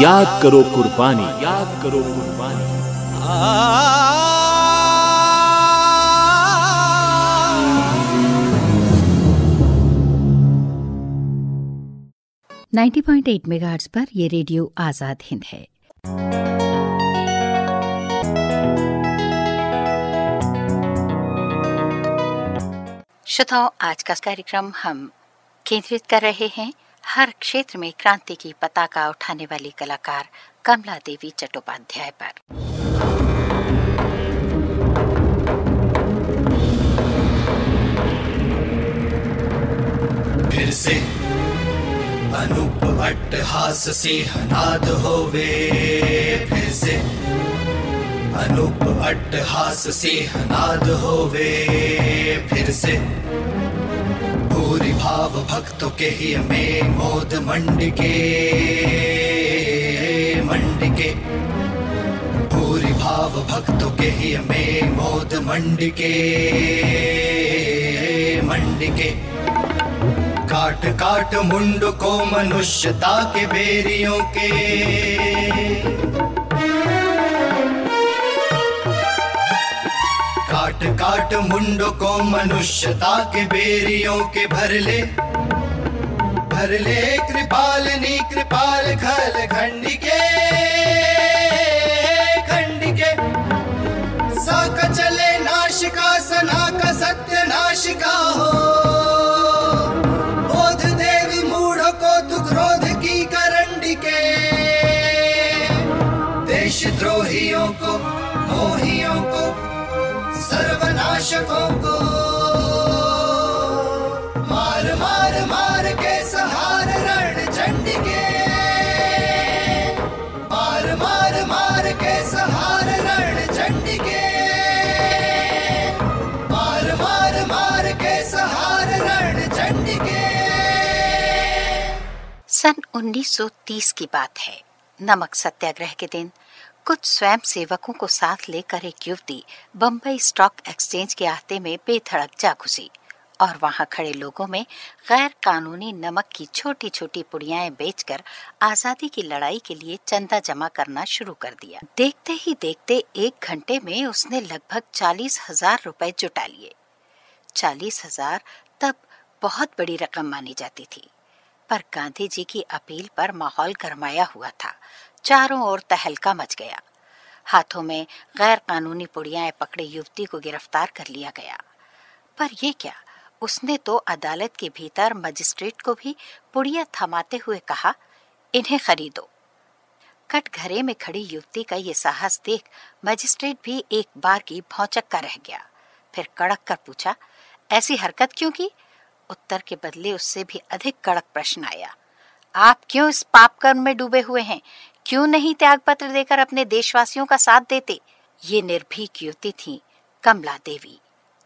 याद करो कुर्बानी। याद करो कुर्बानी। नाइन्टी पॉइंट एट मेगाहर्ट्ज पर ये रेडियो आज़ाद हिंद है। श्रोताओं आज का कार्यक्रम हम केंद्रित कर रहे हैं। हर क्षेत्र में क्रांति की पताका उठाने वाली कलाकार कमला देवी चट्टोपाध्याय पर। फिर से अनूप अट्टहास सिंहनाद होवे। फिर से अनूप अट्टहास सिंहनाद होवे। फिर से भाव भक्तों के ही में मोद मंड के मंड के पूरी भाव भक्तों के ही में मोद मंड के मंड के काट काट मुंड को मनुष्यता के बेरियों के। काट काट मुंड को मनुष्यता के बेरियों के भर ले। भर ले कृपाल नी कृपाल खल खंड के खंड के साक चले नाशिका सना का, सत्य नाशिका हो। बोध देवी मूढ़ को तु क्रोध की करंडी के। देशद्रोहियों को, मोहियों को सर्वनाशकों को। मार मार मार के सहार रण चंडी के मार मार मार के सहार रण चंडी के मार मार मार के सहार रण चंडी के सन 1930 की बात है। नमक सत्याग्रह के दिन कुछ स्वयं सेवकों को साथ लेकर एक युवती बम्बई स्टॉक एक्सचेंज के आहते में बेधड़क जा घुसी और वहाँ खड़े लोगों में गैर कानूनी नमक की छोटी छोटी पुड़ियाएँ बेचकर आज़ादी की लड़ाई के लिए चंदा जमा करना शुरू कर दिया। देखते ही देखते एक घंटे में उसने लगभग चालीस हज़ार रुपए जुटा लिए। चालीस हज़ार तब बहुत बड़ी रकम मानी जाती थी, पर गांधी जी की अपील पर माहौल गरमाया हुआ था। चारों ओर तहलका मच गया। हाथों में गैर कानूनी पुड़ियाएँ पकड़े युवती को गिरफ़्तार कर लिया गया। पर ये क्या? उसने तो अदालत के भीतर मजिस्ट्रेट को भी पुड़िया थमाते हुए कहा, इन्हें खरीदो। कटघरे में खड़ी युवती का ये साहस देख मजिस्ट्रेट भी एक बार की भौचक्का रह गया। फिर कड़क कर पूछा, ऐसी हरकत क्यों की? उत्तर के बदले उससे भी अधिक कड़क प्रश्न आया, आप क्यों इस पाप कर्म में डूबे हुए हैं? क्यों नहीं त्याग पत्र देकर अपने देशवासियों का साथ देते? ये निर्भीक युवती थी, कमला देवी।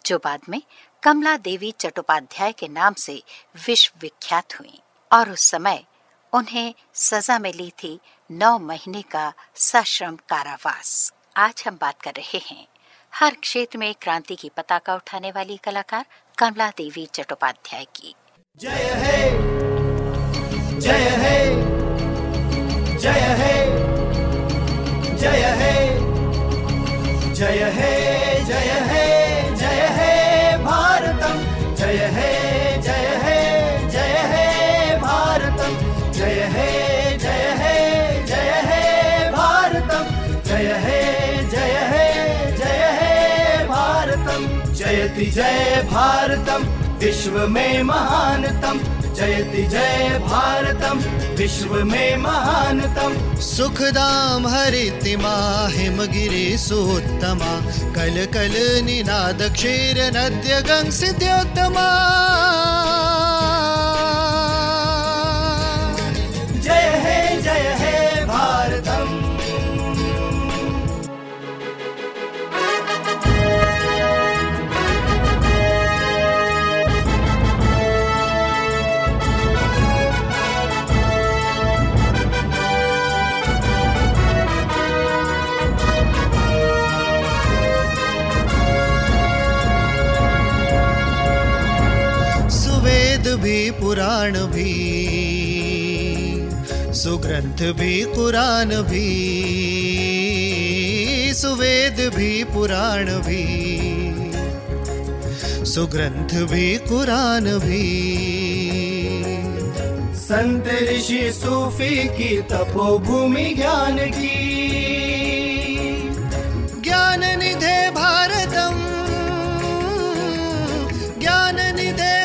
जो बाद में कमला देवी चट्टोपाध्याय के नाम से विश्व विख्यात हुई और उस समय उन्हें सजा मिली थी नौ महीने का सश्रम कारावास। आज हम बात कर रहे हैं हर क्षेत्र में क्रांति की पताका उठाने वाली कलाकार कमला देवी चट्टोपाध्याय की। जय हे जय हे। जय हे जय हे जय हे जय हे जय हे भारतम जय हे जय हे जय हे भारतम जय हे जय हे जय हे भारतम जय हे जय हे जय हे भारतम जयति जय भारतम विश्व में महानतम जयति जय भारतम, विश्व में महानतम। सुखदाम हरितिमा हिमगिरि सुत्तमा कल कल निनाद क्षीर नद्य गंग सिद्योत्तमा पुराण भी सुग्रंथ भी कुरान भी सुवेद भी पुराण भी सुग्रंथ भी कुरान भी। संत ऋषि सूफी की तपोभूमि ज्ञान की। ज्ञान निधे भारतम ज्ञान निधे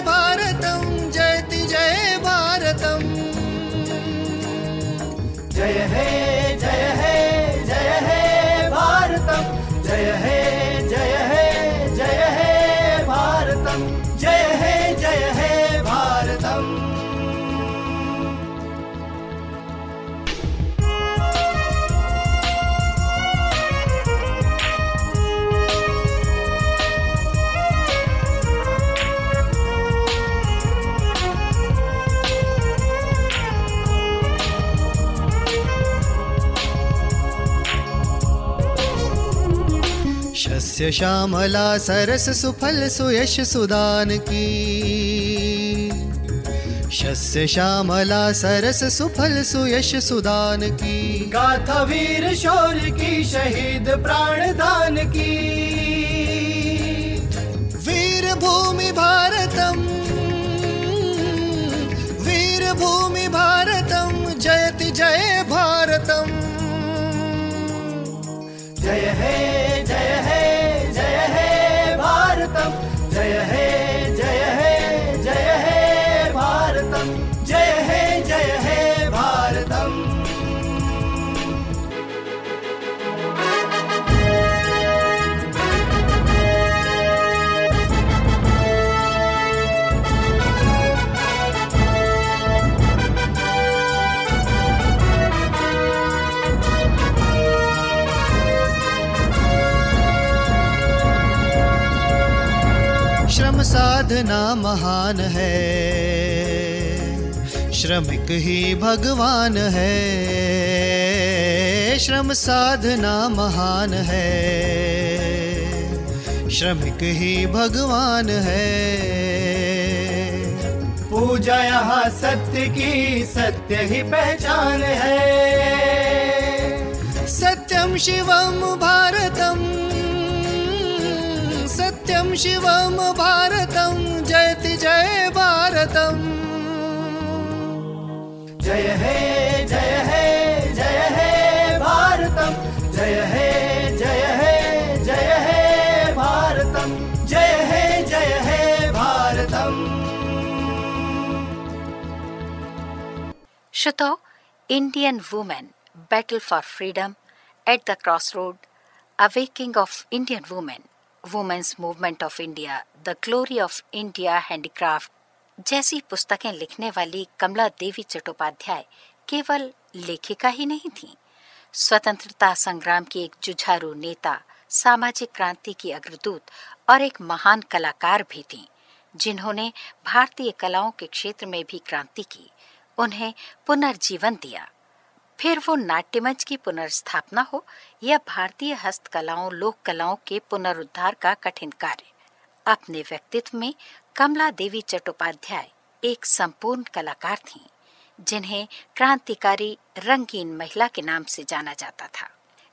शस्य श्यामला सरस सुफल सुयश सुदान की। शस्य श्यामला सरस सुफल सुयश सुदान की। गाथा वीर शौर की शहीद प्राण दान की। वीर भूमि भारतम वीर भूमि भारतम जयति जय भारतम। जय हे जय हे। जय हे भारतम जय हे साधना महान है। श्रमिक ही भगवान है। श्रम साधना महान है। श्रमिक ही भगवान है। पूजा यहाँ सत्य की सत्य ही पहचान है। सत्यम शिवम भारतम। सत्यम शिवम भारतम। जयति जय भारतम। जय हे जय हे जय हे भारतम। जय हे जय हे जय हे भारतम। जय हे जय हे भारतम। श्रोताओ Indian women battle for freedom at the crossroad awakening of Indian women women's movement of India, the glory of India handicraft, जैसी पुस्तकें लिखने वाली कमला देवी चट्टोपाध्याय केवल लेखिका ही नहीं थी। स्वतंत्रता संग्राम की एक जुझारू नेता, सामाजिक क्रांति की अग्रदूत और एक महान कलाकार भी थी, जिन्होंने भारतीय कलाओं के क्षेत्र में भी क्रांति की, उन्हें पुनर्जीवन दिया। फिर वो नाट्यमंच की पुनर्स्थापना हो या भारतीय हस्तकलाओं लोक कलाओं के पुनरुद्धार का कठिन कार्य। अपने व्यक्तित्व में कमला देवी चट्टोपाध्याय एक संपूर्ण कलाकार थीं, जिन्हें क्रांतिकारी रंगीन महिला के नाम से जाना जाता था।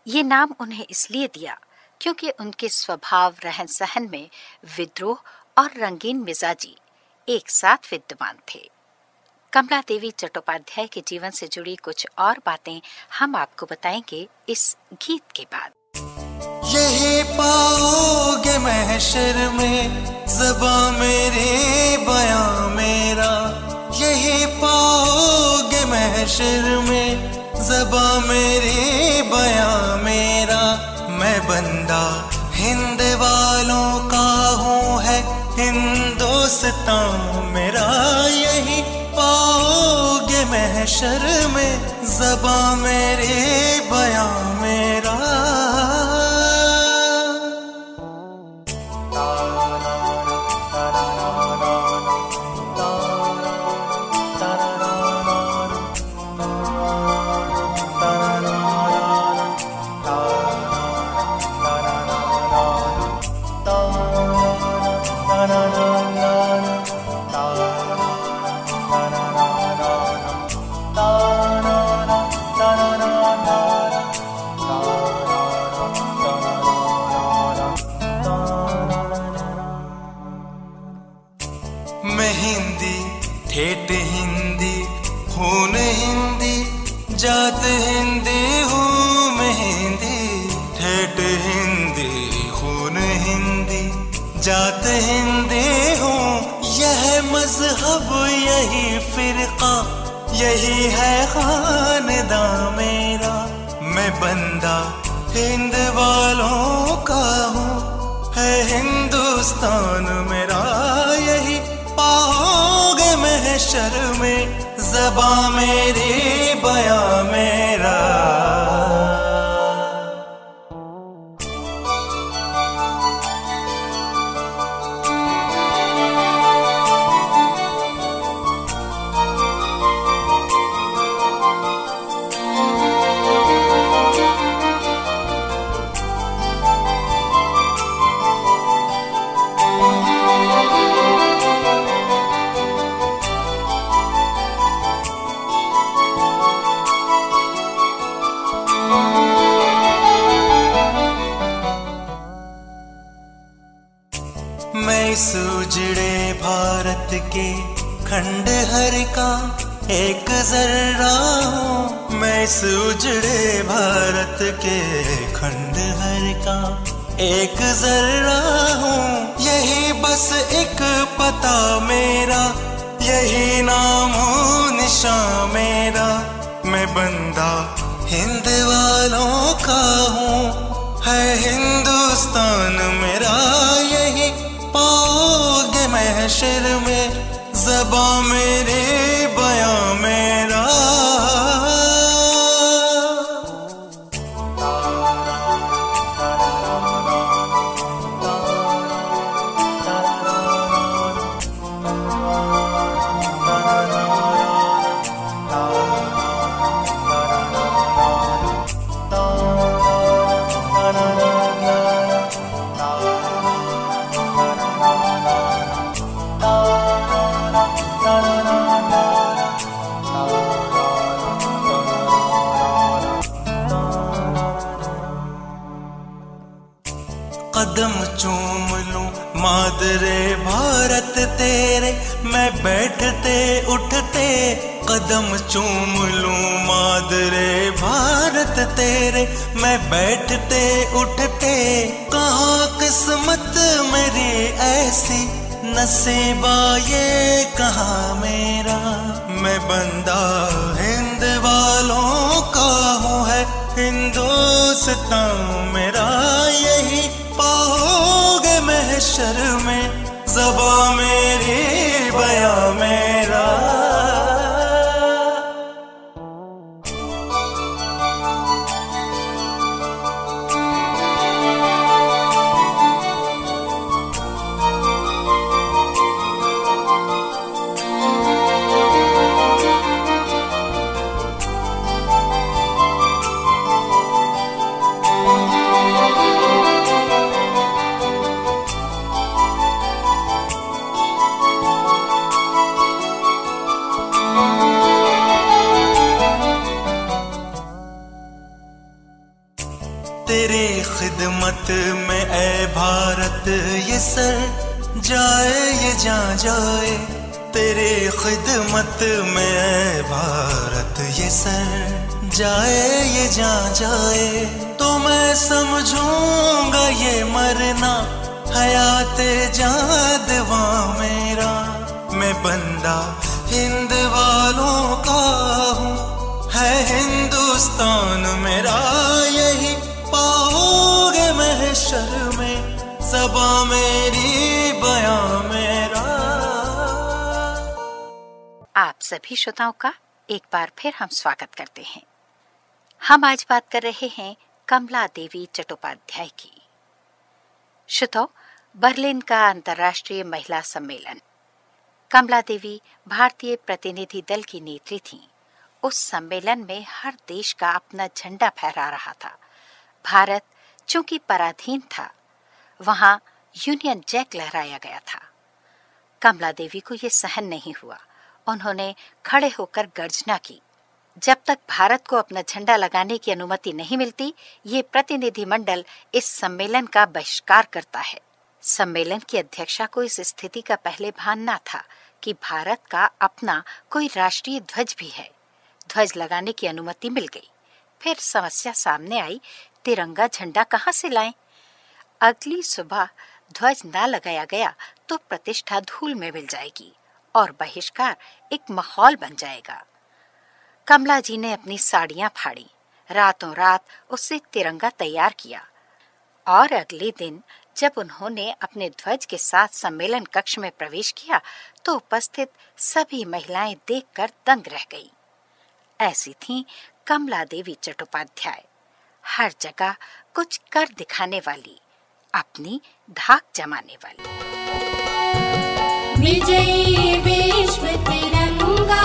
ये नाम उन्हें इसलिए दिया क्योंकि उनके स्वभाव रहन सहन में विद्रोह और रंगीन मिजाजी एक साथ विद्यमान थे। कमला देवी चट्टोपाध्याय के जीवन से जुड़ी कुछ और बातें हम आपको बताएँगे इस गीत के बाद। यही पाओगे महशर में, जबा मेरे, बया मेरा। यही पाओगे महशर में, जबा मेरे, बया मेरा। मैं बंदा हिंद वालों का हूँ है, हिंदुस्तान मेरा। यही पाओगे महशर में जबा मेरे बया मेरा। फिरका यही है खानदा मेरा। मैं बंदा हिंद वालों का हूँ, है हिंदुस्तान मेरा। यही पाओगे महशर में जबा मेरी बया मेरा। के खंड हर का एक जर्रा हूँ। मैं इस उजड़े भारत के खंड हर का एक जर्रा हूँ। यही बस एक पता मेरा, यही नाम हो निशान मेरा। मैं बंदा हिंद वालों का हूँ, है हिंदुस्तान मेरा। यही महशर में जबा मेरे बया मेरा मादरे भारत तेरे, मैं बैठते, उठते, कदम चूम लूँ मादरे भारत तेरे, मैं बैठते, उठते, कहाँ किस्मत मेरी ऐसी नसीबा ये कहाँ मेरा? मैं बंदा हिंद वालों का हूँ, है हिंदुस्तान मेरा, यही पाओगे महशर में जबा मेरी बया मेरा। खिदमत में ए भारत, ये सर जाए, ये जा जाए। तेरी खिदमत में ए भारत, ये सर जाए, ये जा जाए। तो मैं समझूँगा, ये मरना हयात जादवा मेरा। मैं बंदा हिंद वालों का हूँ, है हिंदुस्तान मेरा यही। पाओगे महशर में, सबा मेरी बया मेरा। आप सभी श्रोताओं का एक बार फिर हम स्वागत करते हैं। हम आज बात कर रहे हैं कमला देवी चट्टोपाध्याय की। श्रोताओ, बर्लिन का अंतर्राष्ट्रीय महिला सम्मेलन। कमला देवी भारतीय प्रतिनिधि दल की नेत्री थीं। उस सम्मेलन में हर देश का अपना झंडा फहरा रहा था। भारत चूँकि पराधीन था, वहाँ यूनियन जैक लहराया गया था। कमला देवी को यह सहन नहीं हुआ। उन्होंने खड़े होकर गर्जना की। जब तक भारत को अपना झंडा लगाने की अनुमति नहीं मिलती, ये प्रतिनिधिमंडल इस सम्मेलन का बहिष्कार करता है। सम्मेलन की अध्यक्षा को इस स्थिति का पहले भान न था कि भारत का अपना कोई राष्ट्रीय ध्वज भी है। ध्वज लगाने की अनुमति मिल गई। फिर समस्या सामने आई तिरंगा झंडा कहाँ से लाएँ? अगली सुबह ध्वज न लगाया गया तो प्रतिष्ठा धूल में मिल जाएगी और बहिष्कार एक माहौल बन जाएगा कमला जी ने अपनी साड़ियाँ फाड़ी रातों रात उससे तिरंगा तैयार किया और अगले दिन जब उन्होंने अपने ध्वज के साथ सम्मेलन कक्ष में प्रवेश किया तो उपस्थित सभी महिलाएँ देखकर दंग रह गईं। ऐसी थीं कमला देवी चट्टोपाध्याय हर जगह कुछ कर दिखाने वाली अपनी धाक जमाने वाली। विजयी विश्व तिरंगा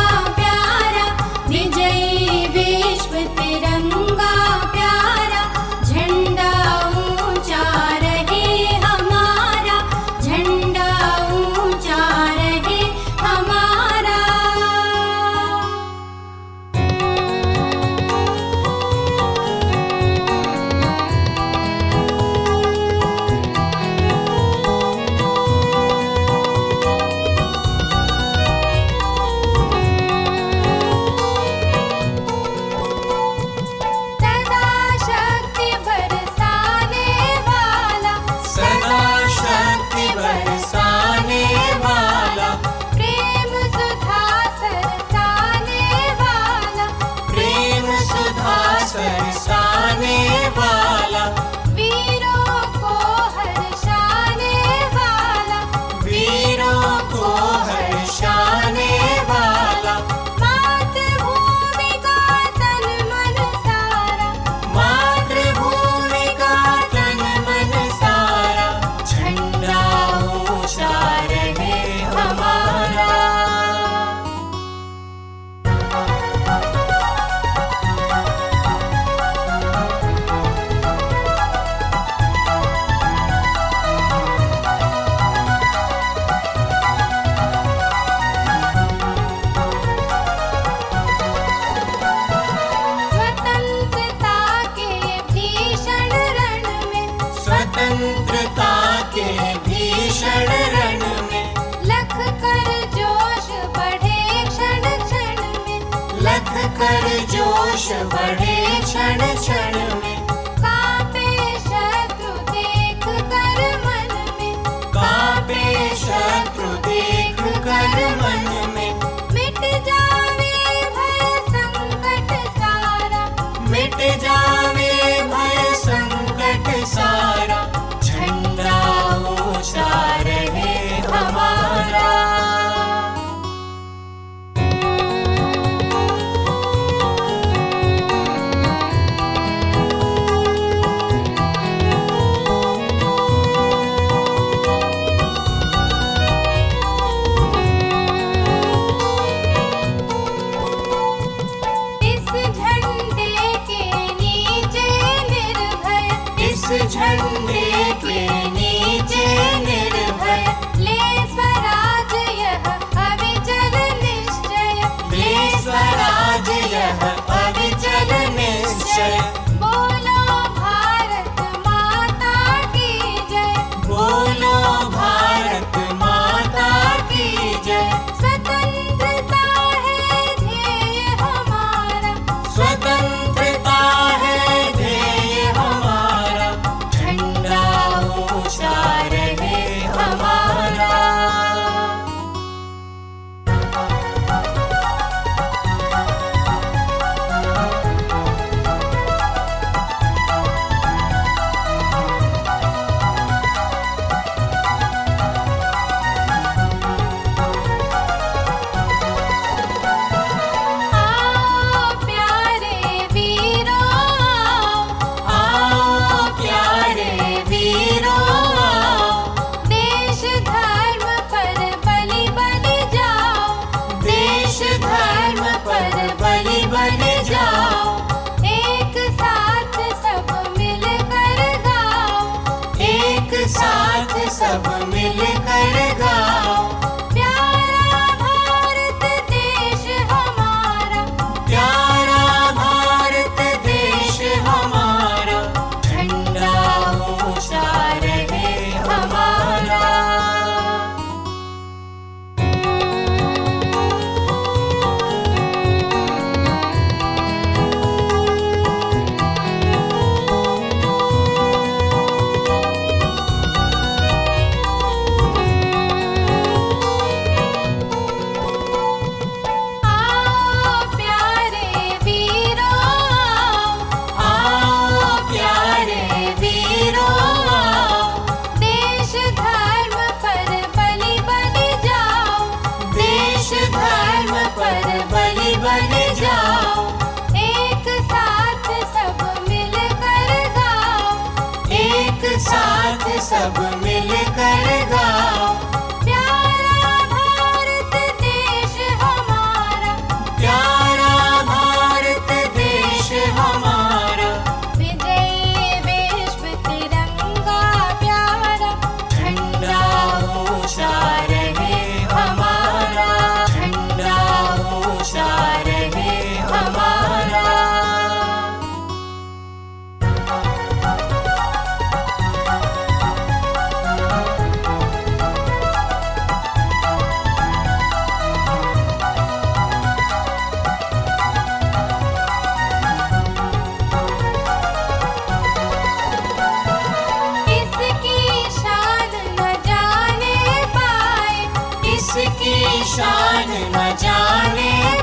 सब मिलकर गा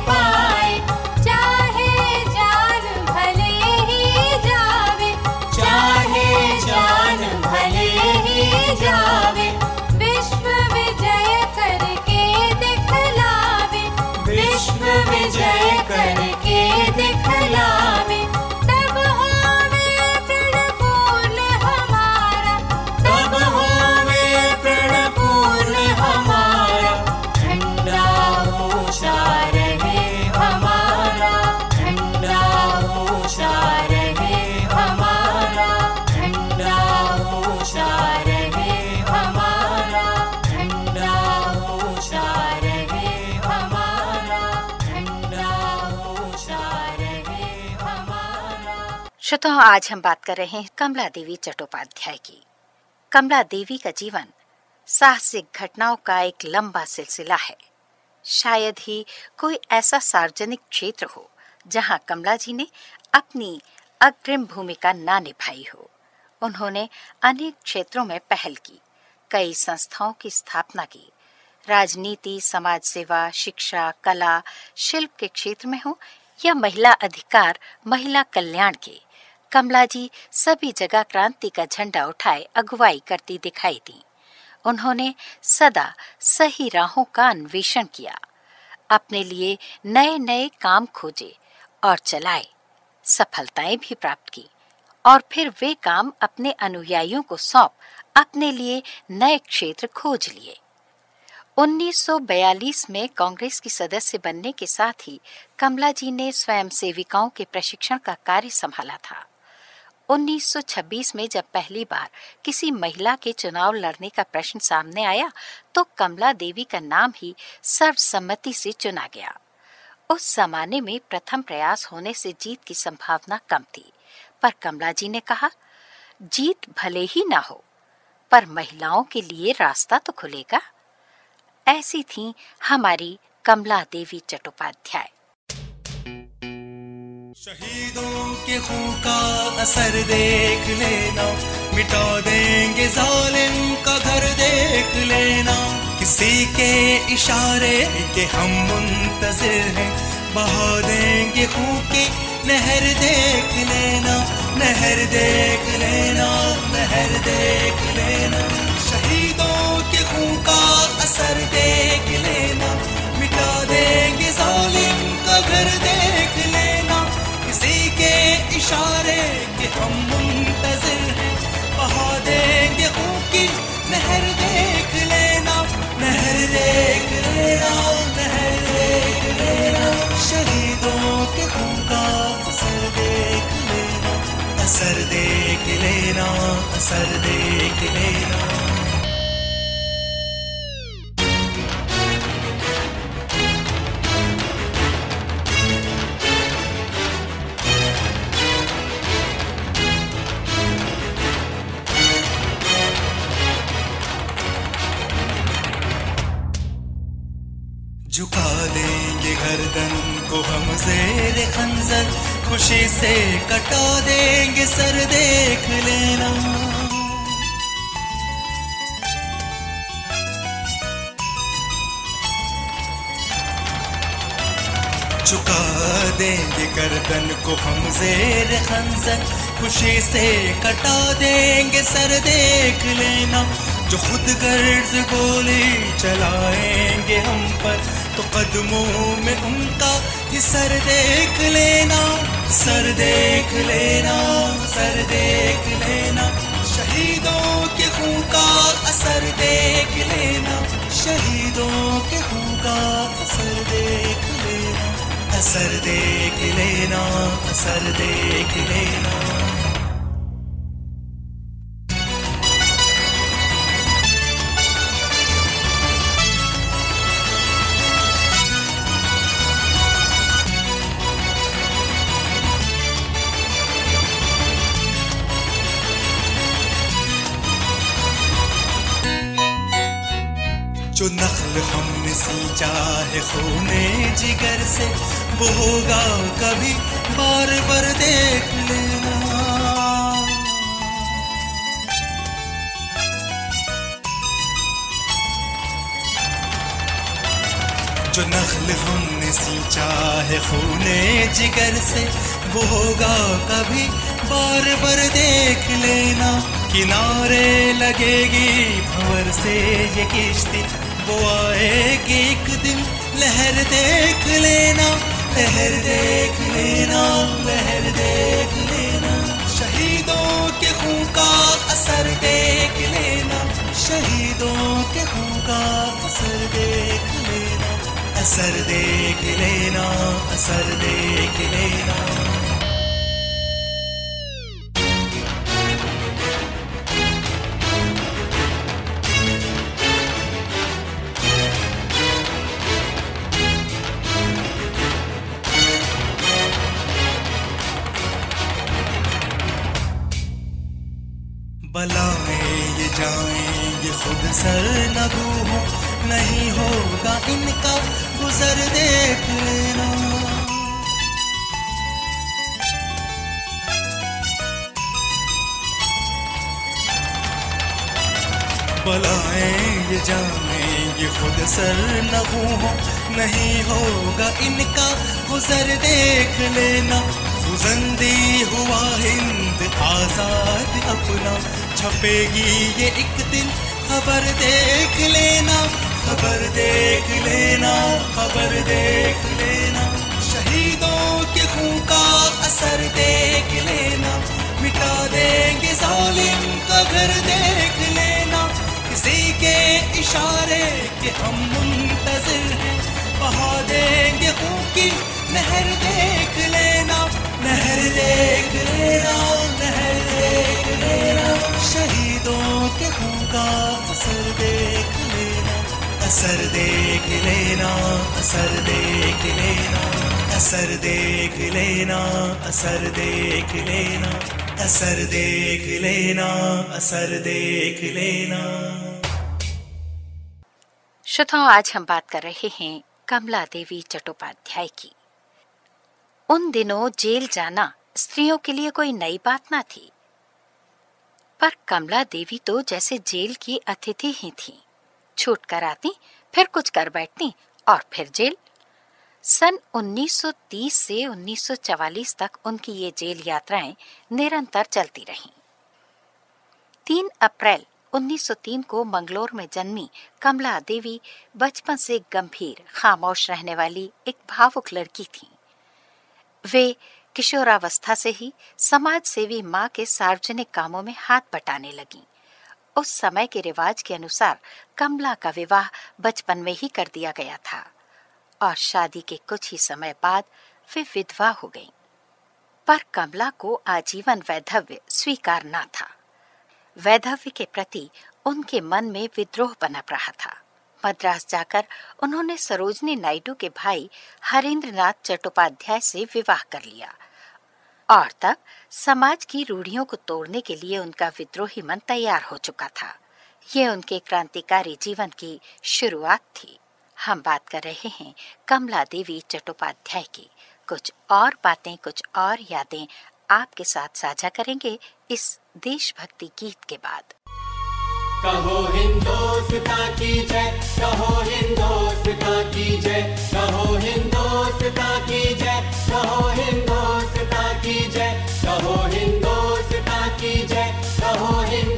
म श्रोताओं आज हम बात कर रहे हैं कमला देवी चट्टोपाध्याय की। कमला देवी का जीवन साहसिक घटनाओं का एक लंबा सिलसिला है। शायद ही कोई ऐसा सार्वजनिक क्षेत्र हो जहाँ कमला जी ने अपनी अग्रिम भूमिका ना निभाई हो। उन्होंने अनेक क्षेत्रों में पहल की, कई संस्थाओं की स्थापना की। राजनीति, समाज सेवा, शिक्षा, कला, शिल्प के क्षेत्र में हो या महिला अधिकार, महिला कल्याण के। कमला जी सभी जगह क्रांति का झंडा उठाए, अगुवाई करती दिखाई दी। उन्होंने सदा सही राहों का अन्वेषण किया। अपने लिए नए नए काम खोजे और चलाए। सफलताएँ भी प्राप्त की और फिर वे काम अपने अनुयायियों को सौंप, अपने लिए नए क्षेत्र खोज लिए। 1942 में कांग्रेस की सदस्य बनने के साथ ही कमला जी ने स्वयं सेविकाओं के प्रशिक्षण का कार्य संभाला था। 1926 में जब पहली बार किसी महिला के चुनाव लड़ने का प्रश्न सामने आया तो कमला देवी का नाम ही सर्वसम्मति से चुना गया। उस जमाने में प्रथम प्रयास होने से जीत की संभावना कम थी, पर कमला जी ने कहा, जीत भले ही ना हो, पर महिलाओं के लिए रास्ता तो खुलेगा। ऐसी थी हमारी कमला देवी चट्टोपाध्याय। शहीदों के खून का असर देख लेना। मिटा देंगे जालिम का घर देख लेना। किसी के इशारे के हम मुंतजिर हैं। बहा देंगे खून की नहर देख लेना। नहर देख लेना, नहर देख लेना। शहीदों के खून का असर देख लेना। मिटा देंगे जालिम का घर देख इशारे के हम मुंतजिर हैं। बहा देंगे खून की नहर देख लेना नहर देख लेना नहर देख लेना। शहीदों के खून का असर देख लेना, असर देख लेना, असर देख लेना। झुका देंगे गर्दन को हम जेर खंजर। खुशी से कटा देंगे सर, देख लेना। झुका देंगे गर्दन को हम जेर खंजर। खुशी से कटा देंगे सर, देख लेना। जो खुद गर्ज गोली चलाएँगे हम पर तो कदमों में उनका ये सर देख लेना, सर देख लेना, सर देख लेना। शहीदों के खून का असर देख लेना, शहीदों के खून का असर देख लेना। असर देख लेना, असर देख लेना। हमने सींचा है खूने जिगर से वो होगा कभी, बार बार देख लेना। जो नखल हमने सींचा है खूने जिगर से, वो होगा कभी, बार बार देख लेना। किनारे लगेगी भंवर से ये किश्ती वो आएगी एक दिन लहर देख लेना, लहर देख लेना, लहर देख लेना। शहीदों के खून का असर देख लेना, शहीदों के खून का असर देख लेना। असर देख लेना, असर देख लेना। ये खुद सर नगू हो, नहीं होगा इनका गुजर देख लेना। गुजंदी हुआ हिंद आज़ाद अपना, छपेगी ये एक दिन खबर देख लेना। खबर देख लेना, खबर देख लेना। शहीदों के खून का असर देख लेना। मिटा देंगे जालिम का घर देख किसी के इशारे के हम मुंतजिर हैं। बहा देंगे खून की नहर देख लेना, नहर देख लेना, नहर देख लेना। शहीदों के खून का असर देख लेना, असर देख लेना, असर देख लेना। असर देख लेना, असर देख लेना। असर देख लेना, असर देख लेना। श्रोताओं आज हम बात कर रहे हैं कमला देवी चट्टोपाध्याय की। उन दिनों जेल जाना स्त्रियों के लिए कोई नई बात ना थी। पर कमला देवी तो जैसे जेल की अतिथि ही थी। छूट कर आती, फिर कुछ कर बैठती और फिर जेल। सन 1930 से 1944 तक उनकी ये जेल यात्राएँ निरंतर चलती रहीं। 3 अप्रैल 1903 को मंगलोर में जन्मी कमला देवी बचपन से गंभीर, खामोश रहने वाली एक भावुक लड़की थी। वे किशोरावस्था से ही समाज सेवी माँ के सार्वजनिक कामों में हाथ बटाने लगी। उस समय के रिवाज के अनुसार कमला का विवाह बचपन में ही कर दिया गया था और शादी के कुछ ही समय बाद वे विधवा हो गईं। पर कमला को आजीवन वैधव्य स्वीकार न था। वैधव्य के प्रति उनके मन में विद्रोह पनप रहा था। मद्रास जाकर उन्होंने सरोजनी नायडू के भाई हरेंद्र नाथ चट्टोपाध्याय से विवाह कर लिया और तब समाज की रूढ़ियों को तोड़ने के लिए उनका विद्रोही मन तैयार हो चुका था। ये उनके क्रांतिकारी जीवन की शुरुआत थी। हम बात कर रहे हैं कमला देवी चट्टोपाध्याय की। कुछ और बातें, कुछ और यादें आपके साथ साझा करेंगे इस देशभक्ति गीत के बाद। कहो हिंदोस्ता की जय, कहो हिंदोस्ता की जय, कहो हिंदोस्ता की जय, कहो हिंदोस्ता की जय, कहो हिंदोस्ता की जय, कहो हिंदोस्ता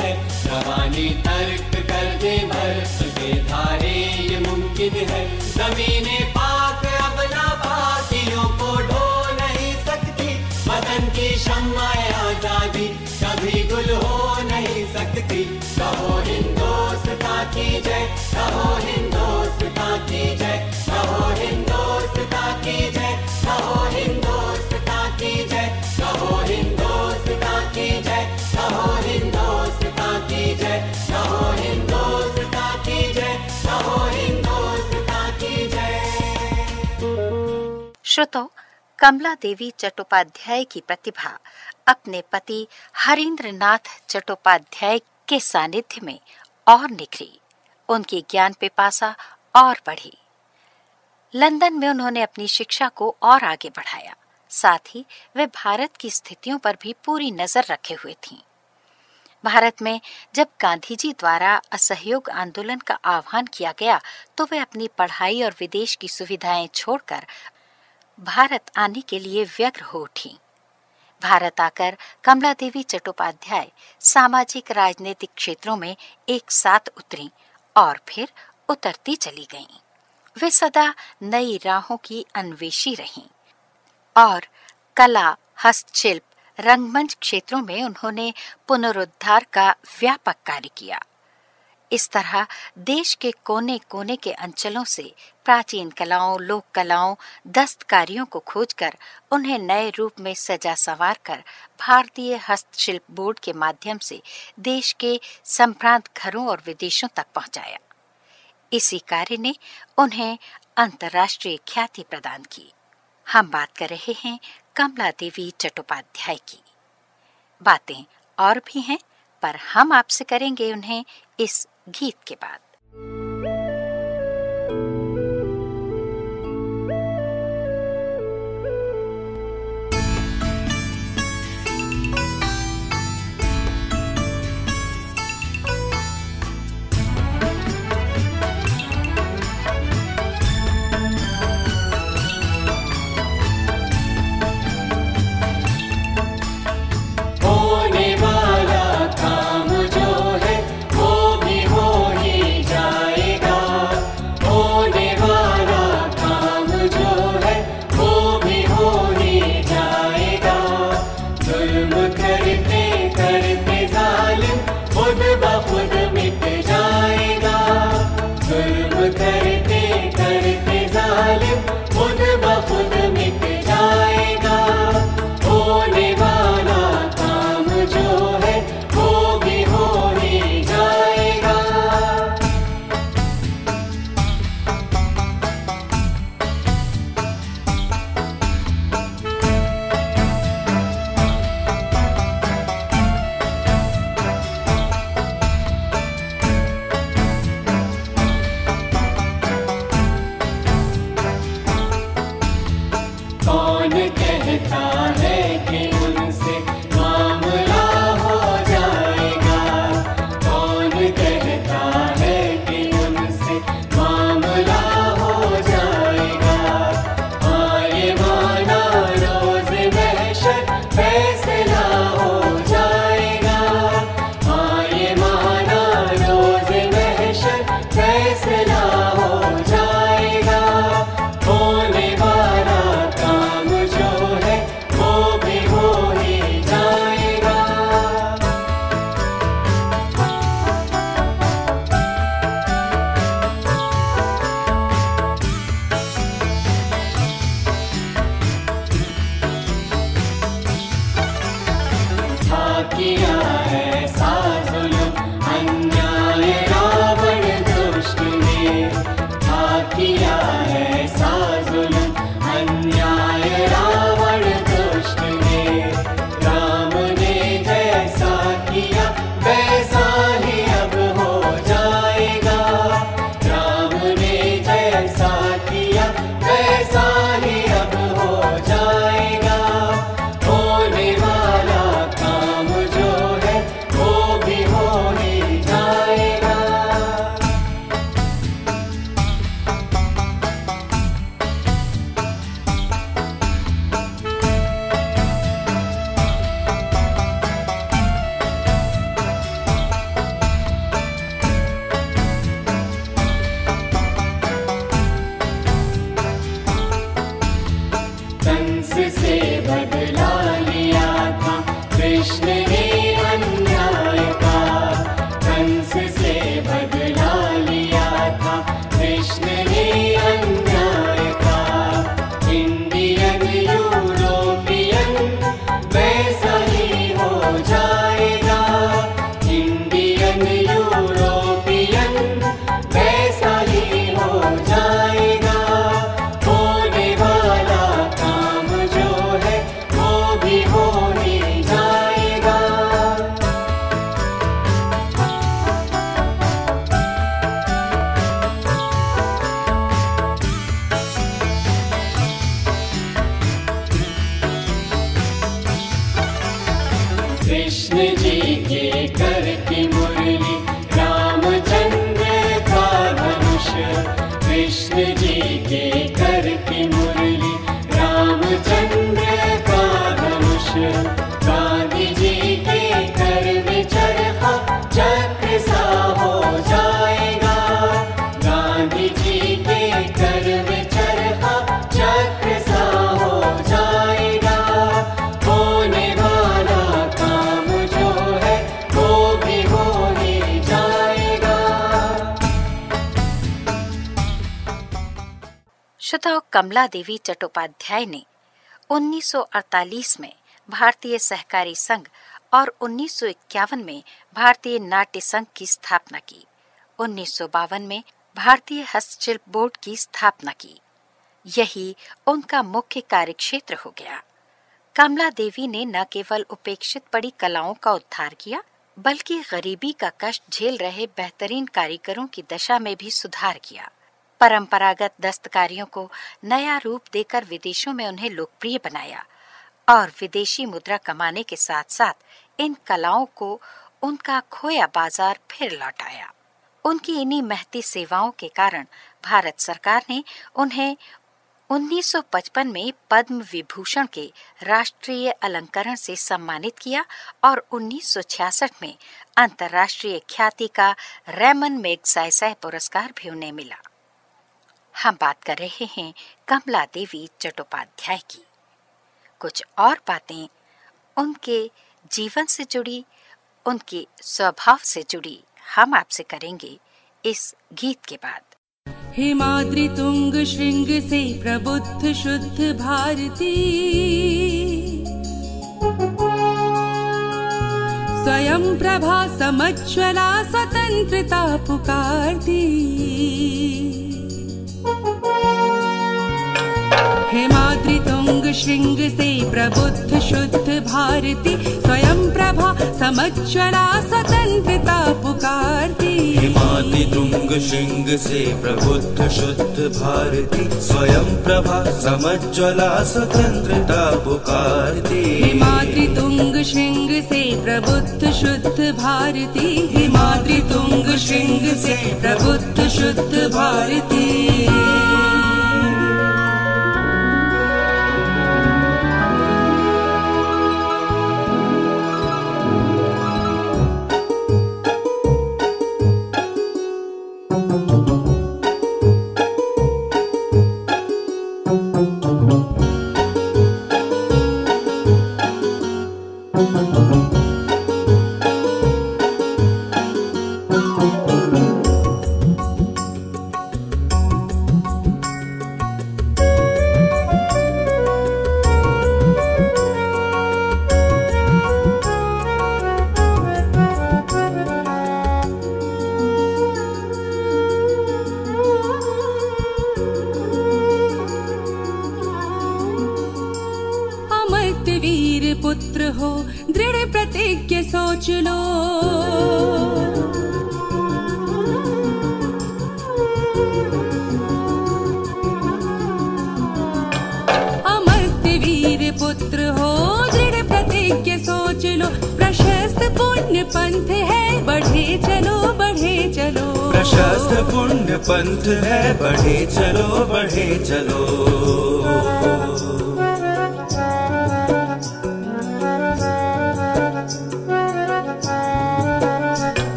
है। रवानी तर्क कर दे भर के धारे, ये मुमकिन है। जमीने पाक, अब ना को ढो नहीं सकती। वतन की शम्माए आज़ादी, कभी गुल हो नहीं सकती। कहो हिंदोस्ता की जय, कहो हिंदोस्ता की जय, कहो हिंदोस्ता की जय, कहो हिंदोस्ता की जय, कहो हिंदोस्ता श्रोतो कमला देवी चट्टोपाध्याय की प्रतिभा अपने पति हरींद्र नाथ चट्टोपाध्याय के सानिध्य में और निखरी। उनकी ज्ञान पिपासा और बढ़ी। लंदन में उन्होंने अपनी शिक्षा को और आगे बढ़ाया। साथ ही वे भारत की स्थितियों पर भी पूरी नज़र रखे हुए थीं। भारत में जब गांधी जी द्वारा असहयोग आंदोलन का आह्वान किया गया तो वे अपनी पढ़ाई और विदेश की सुविधाएँ छोड़कर भारत आने के लिए व्यग्र हो उठी भारत आकर कमला देवी चट्टोपाध्याय सामाजिक राजनीतिक क्षेत्रों में एक साथ उतरी और फिर उतरती चली गईं। वे सदा नई राहों की अन्वेषी रहीं और कला, हस्तशिल्प, रंगमंच क्षेत्रों में उन्होंने पुनरुद्धार का व्यापक कार्य किया इस तरह देश के कोने कोने के अंचलों से प्राचीन कलाओं, लोक कलाओं, दस्तकारियों को खोजकर उन्हें नए रूप में सजा संवार कर भारतीय हस्तशिल्प बोर्ड के माध्यम से देश के संप्रांत घरों और विदेशों तक पहुँचाया। इसी कार्य ने उन्हें अंतर्राष्ट्रीय ख्याति प्रदान की। हम बात कर रहे हैं कमला देवी चट्टोपाध्याय की। बातें और भी हैं, पर हम आपसे करेंगे उन्हें इस गीत के बाद कमला देवी चट्टोपाध्याय ने 1948 में भारतीय सहकारी संघ और 1951 में भारतीय नाट्य संघ की स्थापना की। उन्नीस में भारतीय हस्तशिल्प बोर्ड की स्थापना की। यही उनका मुख्य कार्यक्षेत्र हो गया। कमला देवी ने न केवल उपेक्षित पड़ी कलाओं का उद्धार किया, बल्कि गरीबी का कष्ट झेल रहे बेहतरीन कारीगरों की दशा में भी सुधार किया। परंपरागत दस्तकारियों को नया रूप देकर विदेशों में उन्हें लोकप्रिय बनाया और विदेशी मुद्रा कमाने के साथ साथ इन कलाओं को उनका खोया बाज़ार फिर लौटाया। उनकी इन्हीं महती सेवाओं के कारण भारत सरकार ने उन्हें 1955 में पद्म विभूषण के राष्ट्रीय अलंकरण से सम्मानित किया और 1966 में अंतर्राष्ट्रीय ख्याति का रेमन मैगसाइसाय पुरस्कार भी उन्हें मिला। हम बात कर रहे हैं कमला देवी चट्टोपाध्याय की। कुछ और बातें उनके जीवन से जुड़ी, उनके स्वभाव से जुड़ी हम आपसे करेंगे इस गीत के बाद। हिमाद्रि तुंग श्रृंग से प्रबुद्ध शुद्ध भारती। स्वयं प्रभा समज्वला स्वतंत्रता पुकारती। हिमाद्रि हेमाद्रितुङ्गशृङ्ग से प्रबुद्ध शुद्ध भारती स्वयं प्रभा हिमाद्रितुङ्गृङ्गला स्वतन्त्रता पुकार हिमा प्रबुद्ध शुद्ध भारती स्वयं प्रभा समज्ज्वला स्वतन्त्रता पुकारती। हेमाद्रितुङ्ग शृङ्ग से प्रबुद्ध शुद्ध भारती हेमाद्रितुङ्ग शृङ्ग से प्रबुद्ध शुद्ध भारती।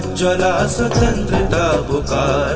समज्वला स्वतंत्रता पुकारती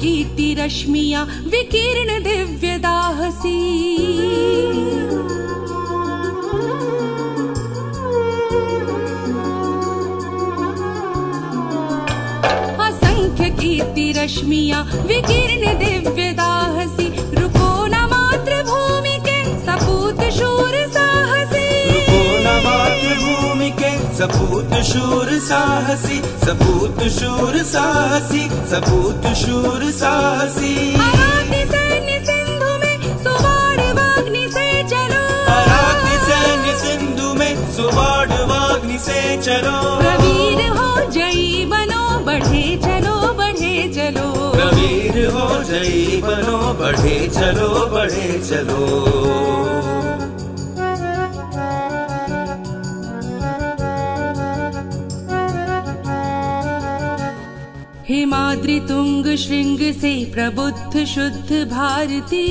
कीर्ति रश्मिया विकीर्ण दिव्य दाहसी। असंख्य कीर्ति रश्मिया विकीर्ण सबूत शूर साहसी सबूत शूर साहसी सबूत शूर साहसी। सिंधु में सुवाड़ सिंधु में सुवाड़ से चलो। प्रवीर हो जाई बनो बढ़े चलो बढ़े चलो। प्रवीर हो जयी बनो बढ़े चलो बढ़े चलो। हिमाद्रितुङ्ग श्रृङ्ग से प्रबुद्ध शुद्ध भारती।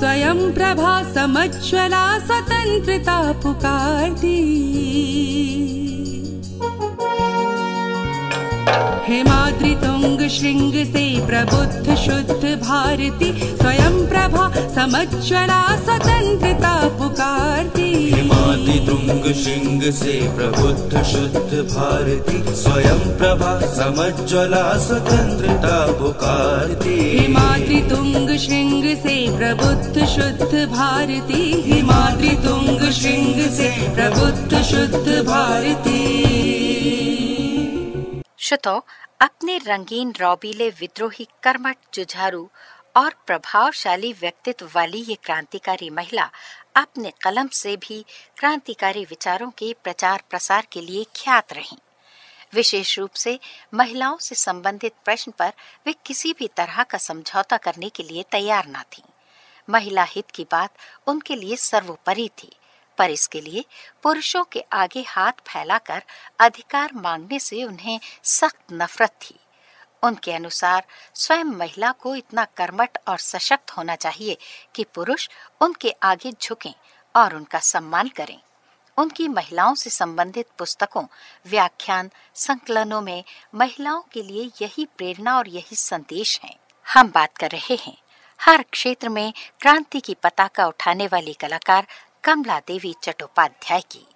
स्वयं प्रभा समज्ज्वला स्वतन्त्रता पुकारती हेमाद्रितुङ्ग शृङ्ग से प्रबुद्ध शुद्ध भारती स्वयं प्रभा समज्ज्वला स्वतन्त्रता पुकार तुंग श्रृंग से प्रबुद्ध शुद्ध भारती। स्वयं प्रभा समज्वला स्वतंत्रता पुकारती हिमाद्रि तुंग श्रृंग से प्रबुद्ध शुद्ध भारती। हिमाद्रि तुंग श्रृंग से प्रबुद्ध शुद्ध भारती। श्रोतो अपने रंगीन रौबीले विद्रोही कर्मठ जुझारू और प्रभावशाली व्यक्तित्व वाली ये क्रांतिकारी महिला अपने कलम से भी क्रांतिकारी विचारों के प्रचार प्रसार के लिए ख्यात रहीं विशेष रूप से महिलाओं से संबंधित प्रश्न पर वे किसी भी तरह का समझौता करने के लिए तैयार न थीं। महिला हित की बात उनके लिए सर्वोपरि थी, पर इसके लिए पुरुषों के आगे हाथ फैलाकर अधिकार मांगने से उन्हें सख्त नफरत थी उनके अनुसार स्वयं महिला को इतना कर्मठ और सशक्त होना चाहिए कि पुरुष उनके आगे झुकें और उनका सम्मान करें। उनकी महिलाओं से संबंधित पुस्तकों, व्याख्यान, संकलनों में महिलाओं के लिए यही प्रेरणा और यही संदेश है। हम बात कर रहे हैं। हर क्षेत्र में क्रांति की पताका उठाने वाली कलाकार कमला देवी चट्टोपाध्याय की।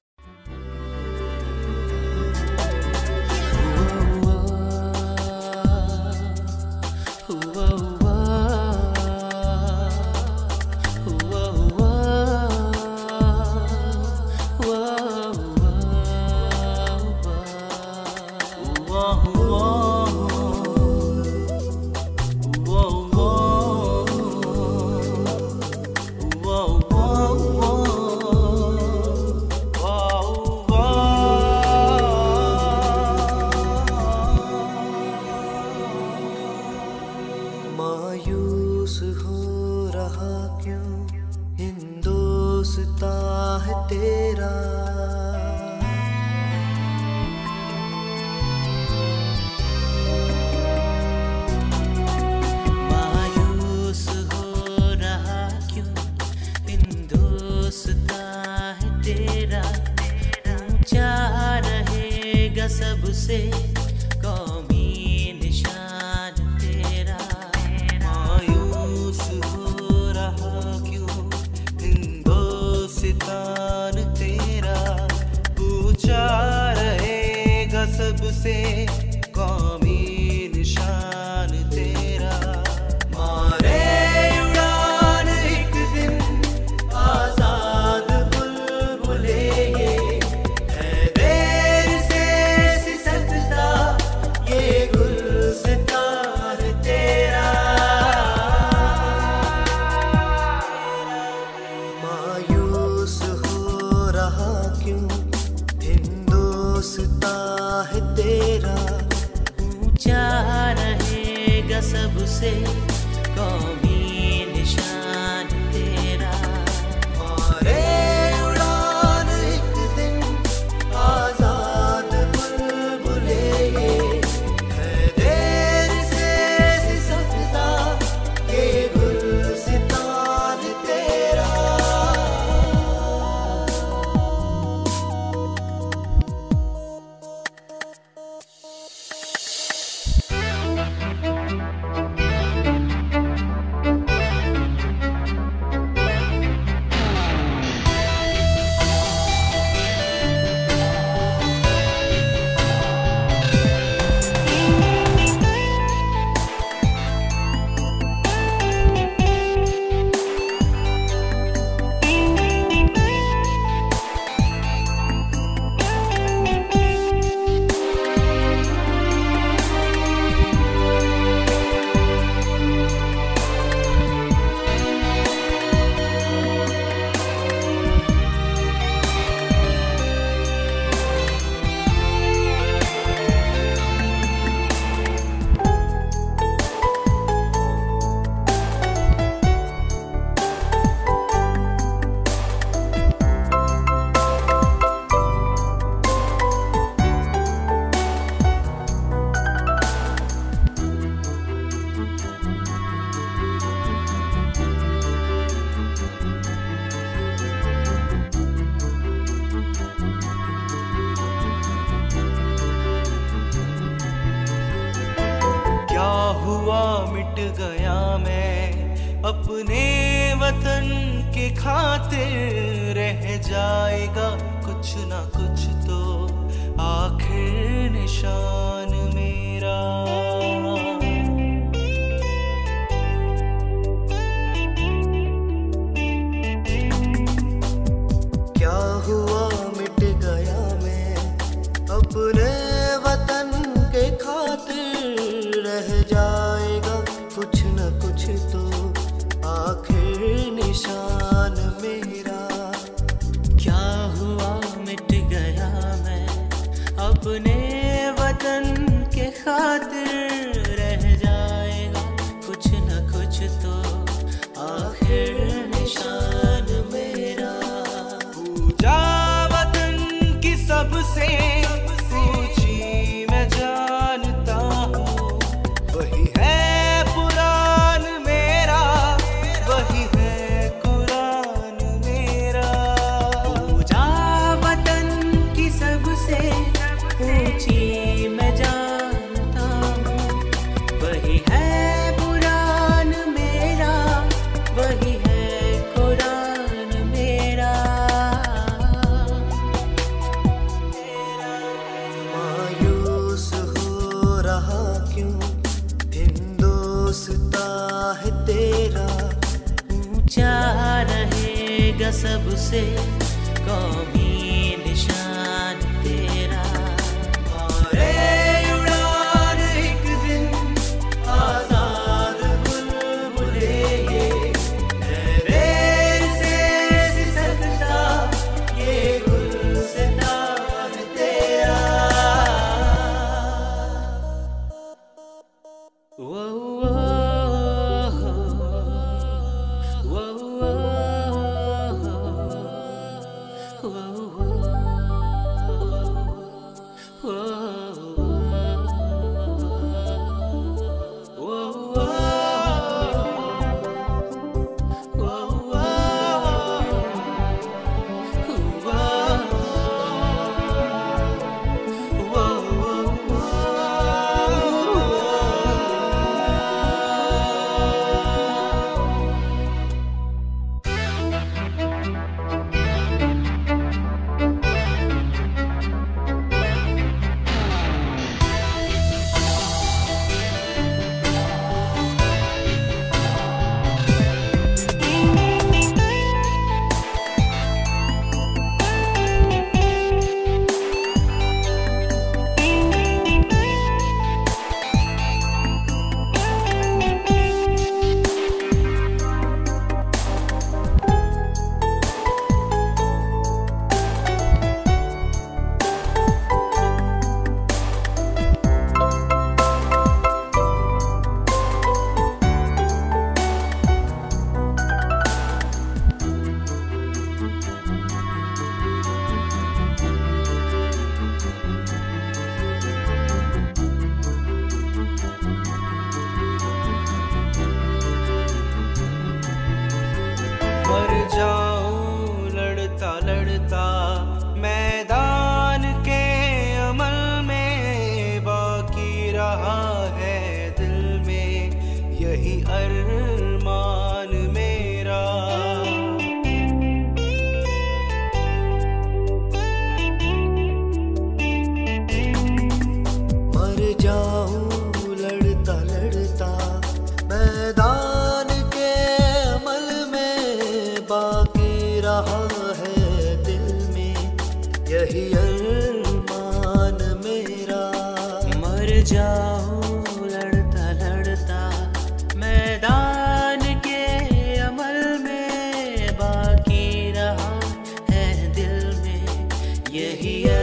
यही अरमान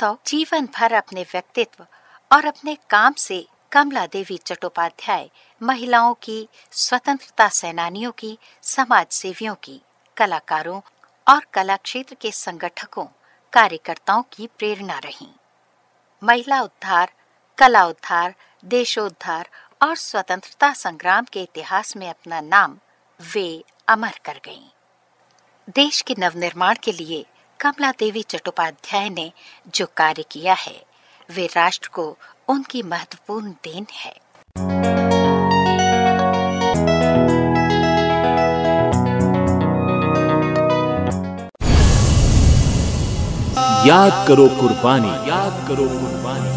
श्रोताओ जीवन भर अपने व्यक्तित्व और अपने काम से कमला देवी चट्टोपाध्याय, महिलाओं की, स्वतंत्रता सेनानियों की समाज सेवियों की, कलाकारों और कला क्षेत्र के संगठकों, कार्यकर्ताओं की प्रेरणा रही महिला उद्धार, कला उद्धार देशोद्धार और स्वतंत्रता संग्राम के इतिहास में अपना नाम वे अमर कर गईं। देश के नवनिर्माण के लिए कमला देवी चट्टोपाध्याय ने जो कार्य किया है, वे राष्ट्र को उनकी महत्वपूर्ण देन है। याद करो कुर्बानी। याद करो कुर्बानी।